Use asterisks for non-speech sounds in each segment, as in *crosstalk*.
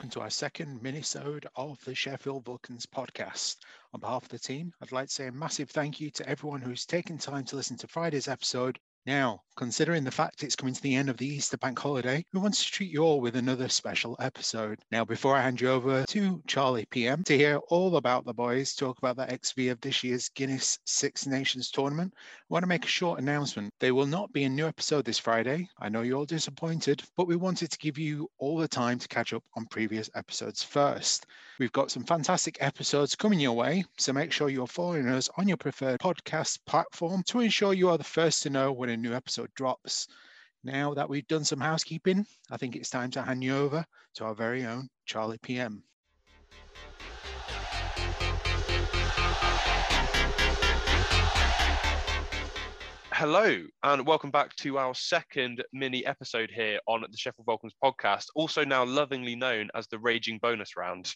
Welcome to our second minisode of the Sheffield Vulcans podcast. On behalf of the team, I'd like to say a massive thank you to everyone who's taken time to listen to Friday's episode now, considering the fact it's coming to the end of the Easter bank holiday, we want to treat you all with another special episode. Now, before I hand you over to Charlie PM to hear all about the boys talk about the XV of this year's Guinness Six Nations tournament, I want to make a short announcement. There will not be a new episode this Friday. I know you're all disappointed, but we wanted to give you all the time to catch up on previous episodes first. We've got some fantastic episodes coming your way, so make sure you're following us on your preferred podcast platform to ensure you are the first to know when a new episode drops. Now that we've done some housekeeping, I think it's time to hand you over to our very own Charlie PM. Hello, and welcome back to our second mini episode here on the Sheffield Vulcans podcast, also now lovingly known as the Raging Bonus Round.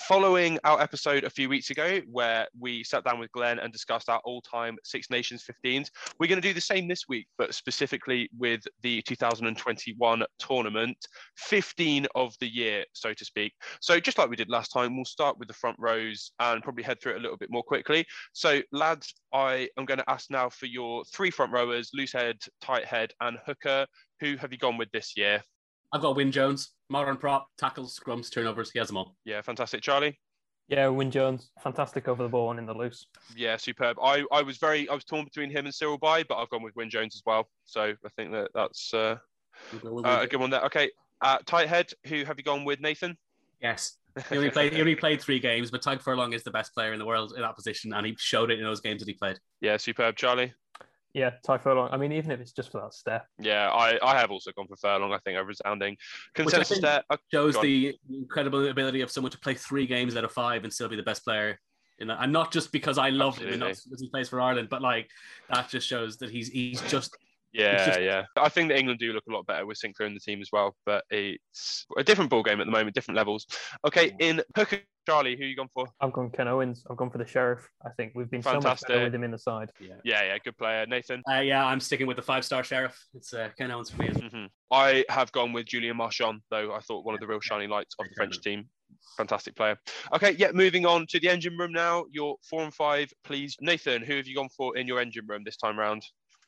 Following our episode a few weeks ago, where we sat down with Glenn and discussed our all time Six Nations 15s, we're going to do the same this week, but specifically with the 2021 tournament, 15 of the year, so to speak. So, just like we did last time, we'll start with the front rows and probably head through it a little bit more quickly. So, lads, I am going to ask now for your three front rowers loose head, tight head, and hooker. Who have you gone with this year? I've got Wyn Jones, modern prop, tackles, scrums, turnovers. He has them all. Yeah, fantastic. Charlie? Yeah, Wyn Jones, fantastic over the ball and in the loose. Yeah, superb. I, I was very I was torn between him and Cyril Baille, but I've gone with Wyn Jones as well. So I think that that's uh, uh, a good one there. Okay, uh, tight head. Who have you gone with, Nathan? Yes. *laughs* He only played. he only played three games, but Tadhg Furlong is the best player in the world in that position, and he showed it in those games that he played. Yeah, superb, Charlie. Yeah, Tadhg Furlong. I mean, even if it's just for that step. Yeah, I, I have also gone for Furlong. I think a resounding consensus there. Uh, shows the incredible ability of someone to play three games out of five and still be the best player. In that. And not just because I love Absolutely. him, not because he plays for Ireland, but like that just shows that he's he's just yeah, just... yeah. I think that England do look a lot better with Sinckler in the team as well, but it's a different ball game at the moment, different levels. Okay, in hooker, Charlie, who you gone for? I've gone Ken Owens. I've gone for the Sheriff. I think we've been Fantastic. so much better with him in the side. Yeah, yeah, yeah good player. Nathan? Uh, yeah, I'm sticking with the five-star Sheriff. It's uh, Ken Owens for me. Mm-hmm. I have gone with Julien Marchand, though I thought one of the real shining lights of the French team. Fantastic player. Okay, yeah, moving on to the engine room now. Your four and five, please. Nathan, who have you gone for in your engine room this time round?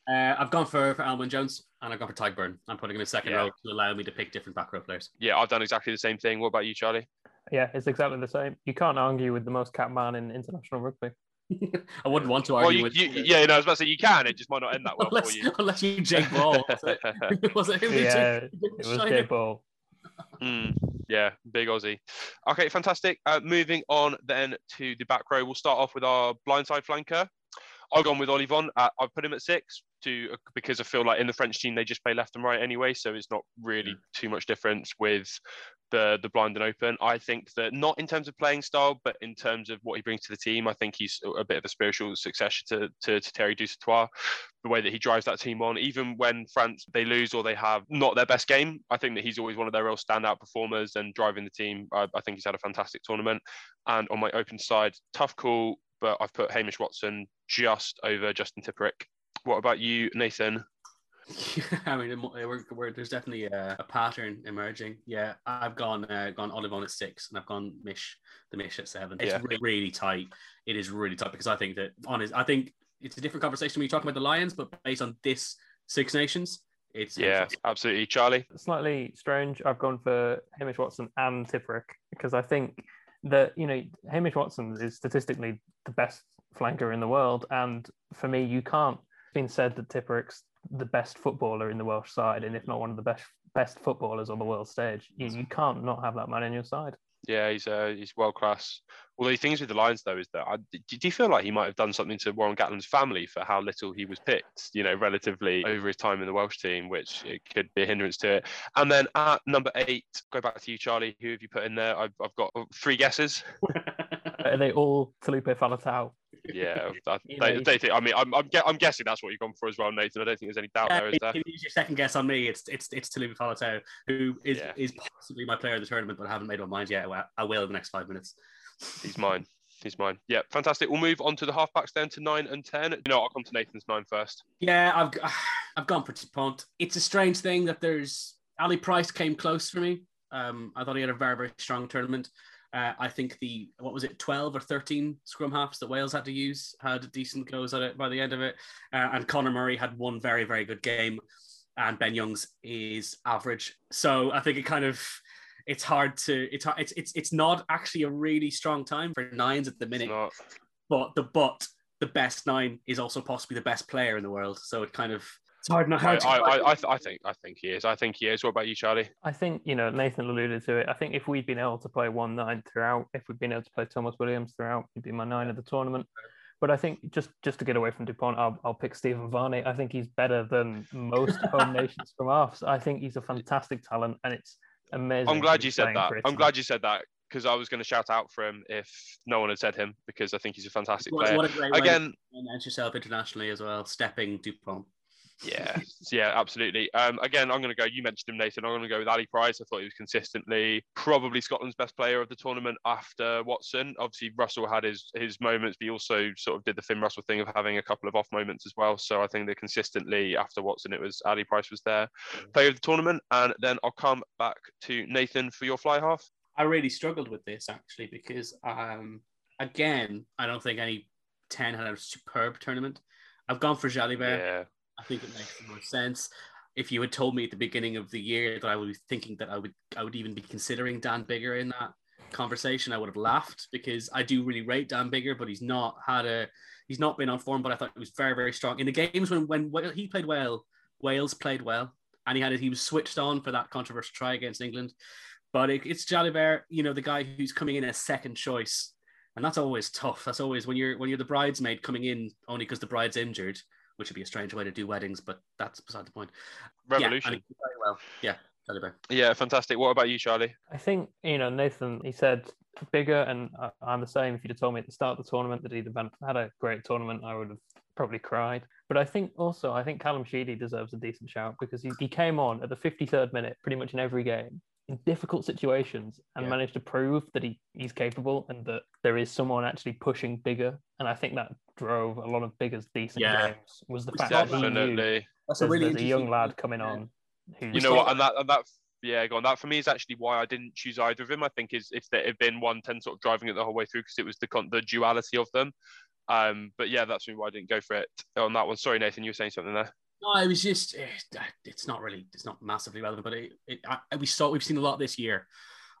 Uh, I've gone for, for Alun Wyn Jones and I've gone for Tadhg Beirne. I'm putting him in second yeah. row to allow me to pick different back row players. Yeah, I've done exactly the same thing. What about you, Charlie? Yeah, it's exactly the same. You can't argue with the most capped man in international rugby. *laughs* I wouldn't want to argue well, you, with. You, yeah, no, I was about to say you can. It just might not end that well unless, for you. *laughs* Unless you Jake Ball. *laughs* Was it, was it him? Yeah, it was Jake Ball. Mm, yeah, big Aussie. Okay, fantastic. Uh, moving on then to the back row. We'll start off with our blindside flanker. I've gone with Ollivon. Uh, I've put him at six to because I feel like in the French team they just play left and right anyway, so it's not really mm. too much difference with the the blind and open. I think that not in terms of playing style, but in terms of what he brings to the team, I think he's a bit of a spiritual successor to, to, to Thierry Dusautoir. The way that he drives that team on, even when France they lose or they have not their best game, I think that he's always one of their real standout performers and driving the team. I, I think he's had a fantastic tournament. And on my open side, tough call, but I've put Hamish Watson just over Justin Tipuric. What about you, Nathan? *laughs* I mean, we're, we're, there's definitely a, a, pattern emerging. Yeah, I've gone uh, gone Ollivon at six, and I've gone Mish the Mish at seven. It's yeah. really, really tight. It is really tight because I think that honest, I think it's a different conversation when you talk about the Lions, but based on this Six Nations, it's yeah, absolutely. Charlie, slightly strange. I've gone for Hamish Watson and Tipuric because I think that you know Hamish Watson is statistically the best flanker in the world, and for me, you can't. It's been said that Tipuric's the best footballer in the Welsh side, and if not one of the best best footballers on the world stage. You, you can't not have that man in your side. Yeah, he's uh, he's world class. Well, the things with the Lions though is that I, did you feel like he might have done something to Warren Gatland's family for how little he was picked? You know, relatively over his time in the Welsh team, which it could be a hindrance to it. And then at number eight, go back to you, Charlie. Who have you put in there? I've, I've got three guesses. *laughs* Are they all Felipe Faletau? Yeah, *laughs* I, they, they I mean, I'm, I'm, I'm, guessing that's what you've gone for as well, Nathan. I don't think there's any doubt yeah, there, is there? Use your second guess on me. It's it's it's Taulupe Faletau, who is yeah. is possibly my player of the tournament, but I haven't made up my mind yet. I will in the next five minutes. He's mine. He's mine. Yeah, fantastic. We'll move on to the halfbacks then to nine and ten. You know, I'll come to Nathan's nine first. Yeah, I've *sighs* I've gone pretty pumped. It's a strange thing that there's Ali Price came close for me. Um, I thought he had a very very strong tournament. Uh, I think the what was it, twelve or thirteen scrum halves that Wales had to use had decent goes at it by the end of it, uh, and Conor Murray had one very very good game, and Ben Youngs is average. So I think it kind of it's hard to it's it's it's it's not actually a really strong time for nines at the minute. But the but the best nine is also possibly the best player in the world. So it kind of it's hard not hard. I, I, I, I, think I think he is. I think he is. What about you, Charlie? I think you know Nathan alluded to it. I think if we'd been able to play one nine throughout, if we'd been able to play Tomos Williams throughout, he'd be my nine of the tournament. But I think just just to get away from Dupont, I'll, I'll pick Stephen Varney. I think he's better than most home *laughs* nations from us. I think he's a fantastic talent, and it's amazing. I'm glad you said that. I'm glad you said that because I was going to shout out for him if no one had said him because I think he's a fantastic what, player. What a great Again, announce yourself internationally as well, stepping Dupont. Yeah, yeah, absolutely. Um, again, I'm going to go. You mentioned him, Nathan. I'm going to go with Ali Price. I thought he was consistently probably Scotland's best player of the tournament after Watson. Obviously, Russell had his his moments, but he also sort of did the Finn Russell thing of having a couple of off moments as well. So I think that consistently after Watson, it was Ali Price was there, player of the tournament. And then I'll come back to Nathan for your fly half. I really struggled with this actually because um, again, I don't think any ten had a superb tournament. I've gone for Jalibert. Yeah. I think it makes more sense. If you had told me at the beginning of the year that I would be thinking that I would I would even be considering Dan Biggar in that conversation, I would have laughed because I do really rate Dan Biggar, but he's not had a he's not been on form. But I thought he was very very strong in the games when when he played well. Wales played well, and he had it. He was switched on for that controversial try against England. But it, it's Jalibert, you know, the guy who's coming in as second choice, and that's always tough. That's always when you're when you're the bridesmaid coming in only because the bride's injured which would be a strange way to do weddings, but that's beside the point. Revolution. Yeah, very well. Yeah. Yeah, fantastic. What about you, Charlie? I think you know Nathan. He said Biggar, and I'm the same. If you'd have told me at the start of the tournament that he'd had a great tournament, I would have probably cried. But I think also, I think Callum Sheedy deserves a decent shout because he, he came on at the 53rd minute pretty much in every game in difficult situations and yeah. managed to prove that he, he's capable and that there is someone actually pushing Biggar. And I think that drove a lot of Biggar's decent yeah. games was the fact Definitely. that he knew That's a, really there's a young lad coming yeah. on. You know what? And that, and that yeah, go on. That for me is actually why I didn't choose either of them. I think is if there had been one ten sort of driving it the whole way through because it was the the duality of them. Um, but yeah, that's me why I didn't go for it on that one. Sorry, Nathan, you were saying something there. No, it was just eh, it's not really it's not massively relevant, but it, it I, we saw we've seen a lot this year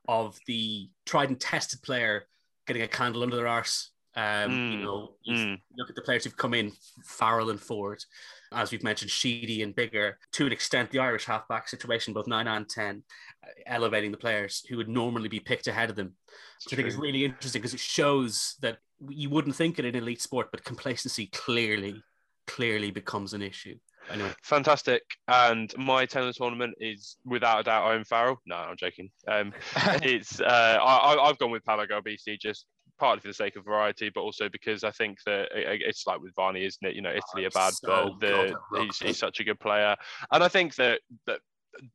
of the tried and tested player getting a candle under their arse. Um, mm. You know, mm. look at the players who've come in, Farrell and Ford, as we've mentioned, Sheedy and Biggar. To an extent, the Irish halfback situation, both nine and ten, uh, elevating the players who would normally be picked ahead of them. Which I think is really interesting because it shows that you wouldn't think it in elite sport, but complacency clearly, clearly becomes an issue. Anyway. Fantastic. And my tennis tournament is without a doubt Owen Farrell. No, I'm joking. Um, *laughs* it's uh, I, have gone with Paolo Garbisi just partly for the sake of variety, but also because I think that it's like with Varney, isn't it? You know, Italy oh, are bad, so but the, he's, he's such a good player, and I think that that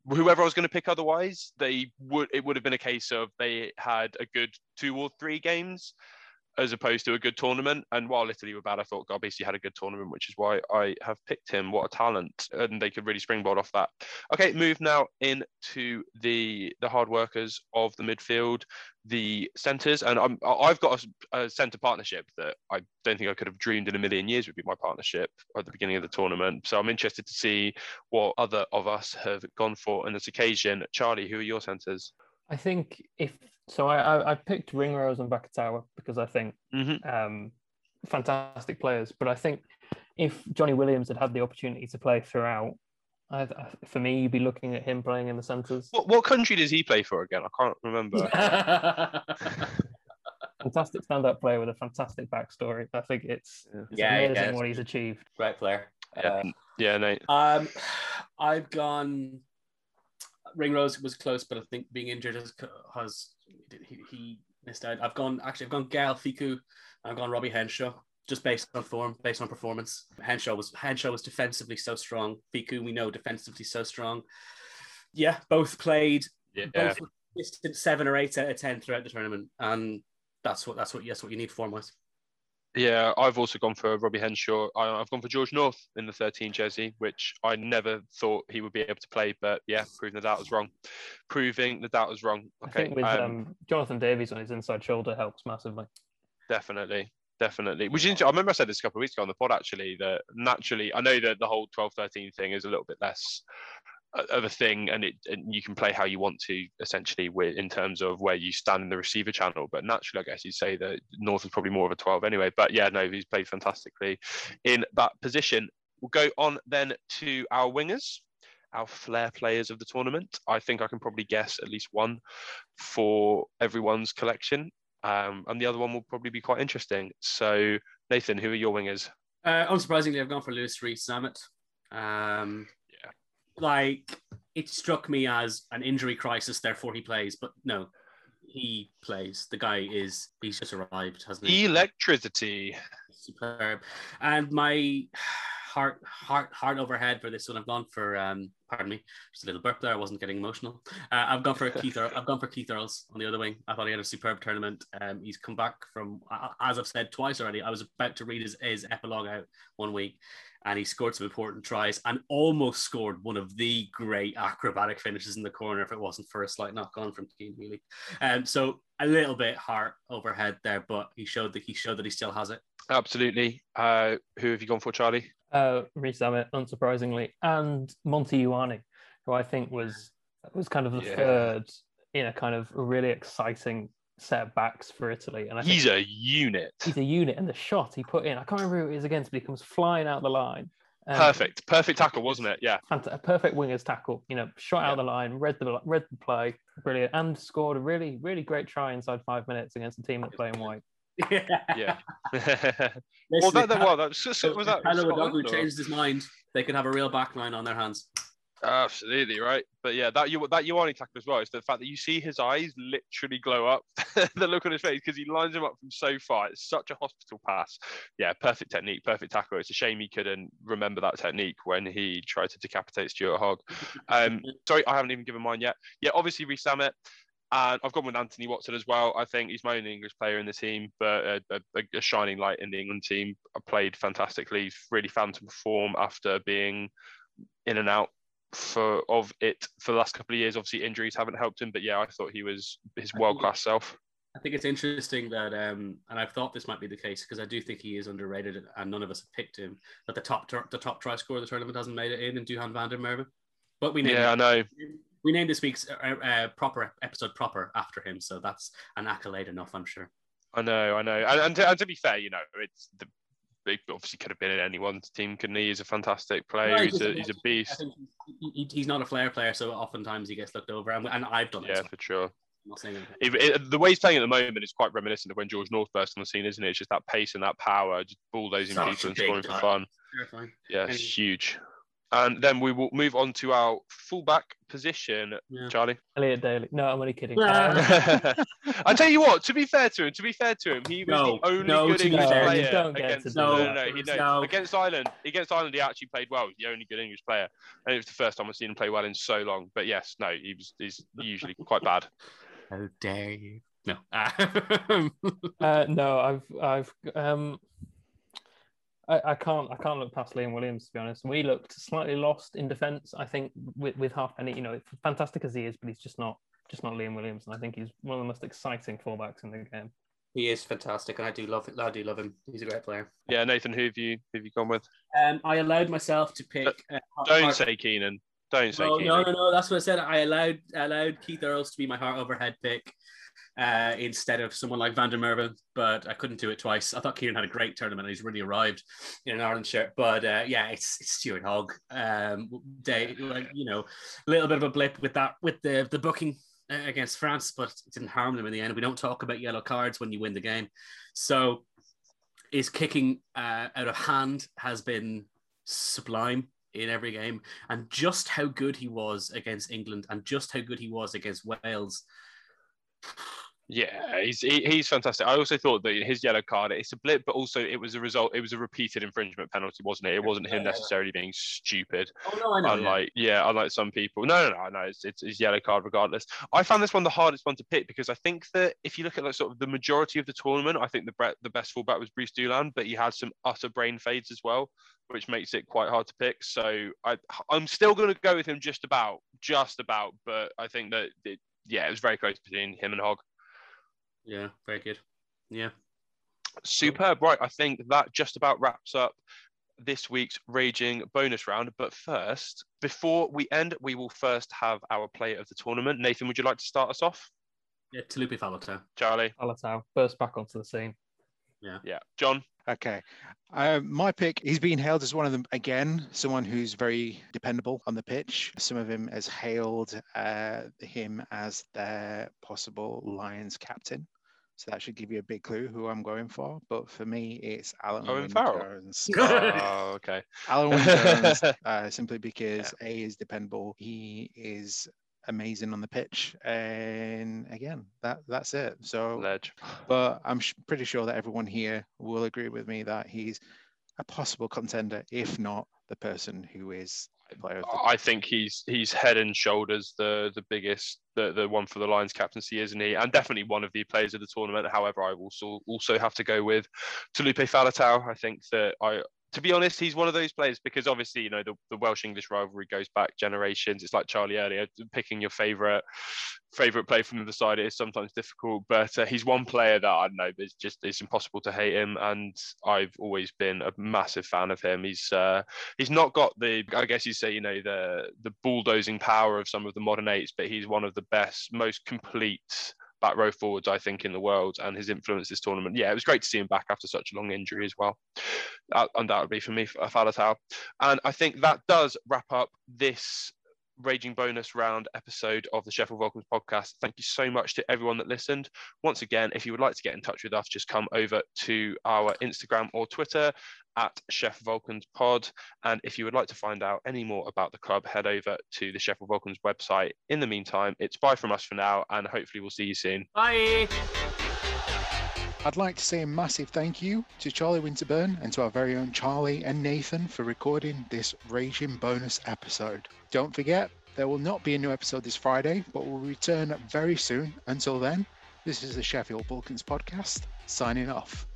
whoever I was going to pick otherwise, they would it would have been a case of they had a good two or three games as opposed to a good tournament. And while Italy were bad, I thought Garbisi had a good tournament, which is why I have picked him. What a talent! And they could really springboard off that. Okay, move now into the the hard workers of the midfield, the centres, and I'm I've got a, a centre partnership that I don't think I could have dreamed in a million years would be my partnership at the beginning of the tournament. So I'm interested to see what other of us have gone for on this occasion. Charlie, who are your centres? I think if so, I I, I picked Ringrose and Vakatawa because I think mm-hmm. um, fantastic players. But I think if Johnny Williams had had the opportunity to play throughout, I, for me, you'd be looking at him playing in the centres. What, what country does he play for again? I can't remember. *laughs* *laughs* fantastic stand-up player with a fantastic backstory. I think it's, it's yeah, amazing yeah, what he's achieved. Great player. Yeah, uh, yeah, Nate. Um, *sighs* I've gone Ringrose was close, but I think being injured has, has he, he, missed out. I've gone actually. I've gone Gael Fickou. I've gone Robbie Henshaw, just based on form, based on performance. Henshaw was Henshaw was defensively so strong. Fickou, we know defensively so strong. Yeah, both played. Yeah. Both distant seven or eight out of ten throughout the tournament, and that's what that's what yes, what you need form wise. Yeah, I've also gone for Robbie Henshaw. I, have gone for George North in the 13 jersey, which I never thought he would be able to play. But yeah, proving the doubt was wrong. Proving the doubt was wrong. Okay. I think with um, um, Jonathan Davies on his inside shoulder helps massively. Definitely. Definitely. Which is, I remember I said this a couple of weeks ago on the pod actually that naturally, I know that the whole 12 13 thing is a little bit less of a thing and it and you can play how you want to essentially with in terms of where you stand in the receiver channel. But naturally i guess you'd say that north is probably more of a 12 anyway. But yeah no he's played fantastically in that position. We'll go on then to our wingers our flair players of the tournament. I think i can probably guess at least one for everyone's collection. Um, and the other one will probably be quite interesting. So nathan who are your wingers? Uh, unsurprisingly i've gone for louis Rees-Zammit um, like it struck me as an injury crisis, therefore he plays. But no, he plays. The guy is he's just arrived, hasn't he? Electricity. Superb. And my heart heart heart overhead for this one. I've gone for um pardon me, just a little burp there. I wasn't getting emotional. Uh, I've gone for *laughs* Keith. I've gone for Keith Earls on the other wing. I thought he had a superb tournament. Um, he's come back from as I've said twice already. I was about to read his, his epilogue out one week, and he scored some important tries and almost scored one of the great acrobatic finishes in the corner if it wasn't for a slight knock on from Cian Healy. Um, so a little bit heart overhead there, but he showed that he showed that he still has it. Absolutely. Uh, who have you gone for, Charlie? Uh, Rees Zammit, unsurprisingly, and Monty Ioane, who I think was was kind of the yeah. third in a kind of really exciting setbacks for Italy. And I think he's a unit. He's a unit, and the shot he put in, I can't remember who it is against, but he comes flying out the line. Um, perfect, perfect tackle, wasn't it? Yeah, a perfect winger's tackle. You know, shot yeah. out the line, read the read the play, brilliant, and scored a really really great try inside five minutes against a team that play in white. Yeah. yeah. *laughs* *laughs* well, that, that, well, that, was that. Hello, changed his mind. They could have a real backline on their hands. Absolutely right, but yeah, that you that Ioane tackle as well is the fact that you see his eyes literally glow up, *laughs* the look on his face because he lines him up from so far. It's such a hospital pass. Yeah, perfect technique, perfect tackle. It's a shame he couldn't remember that technique when he tried to decapitate Stuart Hogg. Um, *laughs* sorry, I haven't even given mine yet. Yeah, obviously Rees-Zammit. And I've gone with Anthony Watson as well. I think he's my only English player in the team, but a, a, a shining light in the England team. I played fantastically. Really found to perform after being in and out for of it for the last couple of years. Obviously, injuries haven't helped him, but yeah, I thought he was his world class self. I think it's interesting that, um, and I've thought this might be the case because I do think he is underrated, and none of us have picked him. But the top the top try scorer of the tournament hasn't made it in, and Duhan van der Merwe. But we named yeah, I know. We named this week's uh, uh, proper episode proper after him, so that's an accolade enough, I'm sure. I know, I know, and, and, to, and to be fair, you know, it's the he obviously could have been in anyone's team, couldn't he? He's a fantastic player. he's, a, he's a beast. he's not a flair player, so oftentimes he gets looked over, and, and I've done yeah, it. Yeah, for sure. It, it, the way he's playing at the moment is quite reminiscent of when George North burst on the scene, isn't it? It's just that pace and that power, just bulldozing Such people and scoring for fun. Yeah, it's huge. And then we will move on to our fullback position, yeah. Charlie. Elliot Daly. No, I'm only kidding. *laughs* I tell you what, to be fair to him, to be fair to him, he was no, the only no, good English no, player against, no, no, no, he, no, against Ireland. Against Ireland, he actually played well. He's the only good English player. And it was the first time I've seen him play well in so long. But yes, no, he was he's usually quite bad. *laughs* How dare you? No. *laughs* uh, no, I've I've um I, I, can't I can't look past Liam Williams to be honest. We looked slightly lost in defence. I think with, with Halfpenny, you know, fantastic as he is, but he's just not just not Liam Williams. And I think he's one of the most exciting fullbacks in the game. He is fantastic, and I do love it. I do love him. He's a great player. Yeah, Nathan, who have you who have you gone with? Um, I allowed myself to pick. Uh, don't say Keenan. Don't say no, Keenan. No, no, no. That's what I said. I allowed I allowed Keith Earls to be my heart overhead pick uh, instead of someone like Van der Merwe, but I couldn't do it twice. I thought Keenan had a great tournament. He's really arrived in an Ireland shirt, but uh, yeah, it's, it's Stuart Hogg. Um, they, you know, a little bit of a blip with that with the the booking uh, against France, but it didn't harm them in the end. We don't talk about yellow cards when you win the game, so his kicking uh, out of hand has been sublime in every game, and just how good he was against England, and just how good he was against Wales Yeah, he's he, he's fantastic. I also thought that his yellow card, it's a blip, but also it was a result. It was a repeated infringement penalty, wasn't it? It wasn't him necessarily being stupid. Oh no, I know. unlike yeah. unlike some people. No, no, no, no. It's, it's it's yellow card regardless. I found this one the hardest one to pick because I think that if you look at like sort of the majority of the tournament, I think the the best fullback was Brice Dulin, but he had some utter brain fades as well, which makes it quite hard to pick. So I I'm still going to go with him just about, just about. But I think that it, yeah, it was very close between him and Hogg. Yeah, very good. Yeah. Superb. Right. I think that just about wraps up this week's Raging bonus round. But first, before we end, we will first have our player of the tournament. Nathan, would you like to start us off? Yeah, Taulupe Faletau. Charlie? Faletau, burst back onto the scene. Yeah. Yeah. John? Okay. Uh, my pick, he's being hailed as one of them again, someone who's very dependable on the pitch. Some of him has hailed uh, him as their possible Lions captain. So that should give you a big clue who I'm going for. But for me, it's Alun Owen Farrell? Jones. *laughs* oh, okay. Alun Wyn Jones, *laughs* uh, simply because A is dependable. He is amazing on the pitch. And again, that that's it. So Ledge. but I'm sh- pretty sure that everyone here will agree with me that he's a possible contender, if not the person who is the player of the I think he's he's head and shoulders the the biggest the, the one for the Lions captaincy, isn't he? And definitely one of the players of the tournament. However, I also also have to go with Taulupe Faletau. I think that I to be honest, he's one of those players because obviously, you know, the, the Welsh English rivalry goes back generations. It's like Charlie earlier, picking your favourite favourite player from the side is sometimes difficult, but uh, he's one player that I don't know it's just it's impossible to hate him, and I've always been a massive fan of him. He's uh, he's not got the I guess you say you know the the bulldozing power of some of the modern eights, but he's one of the best, most complete back row forwards, I think, in the world, and his influence this tournament. Yeah, it was great to see him back after such a long injury as well. That undoubtedly for me, Faletau. And I think that does wrap up this Raging bonus round episode of the Sheffield Vulcans podcast. Thank you so much to everyone that listened. Once again, if you would like to get in touch with us, just come over to our Instagram or Twitter at Chef Vulcans Pod. And if you would like to find out any more about the club, head over to the Sheffield Vulcans website. In the meantime, it's bye from us for now, and hopefully we'll see you soon. Bye. I'd like to say a massive thank you to Charlie Winterburn and to our very own Charlie and Nathan for recording this Raging bonus episode. Don't forget, there will not be a new episode this Friday, but we'll return very soon. Until then, this is the Sheffield Vulcans podcast, signing off.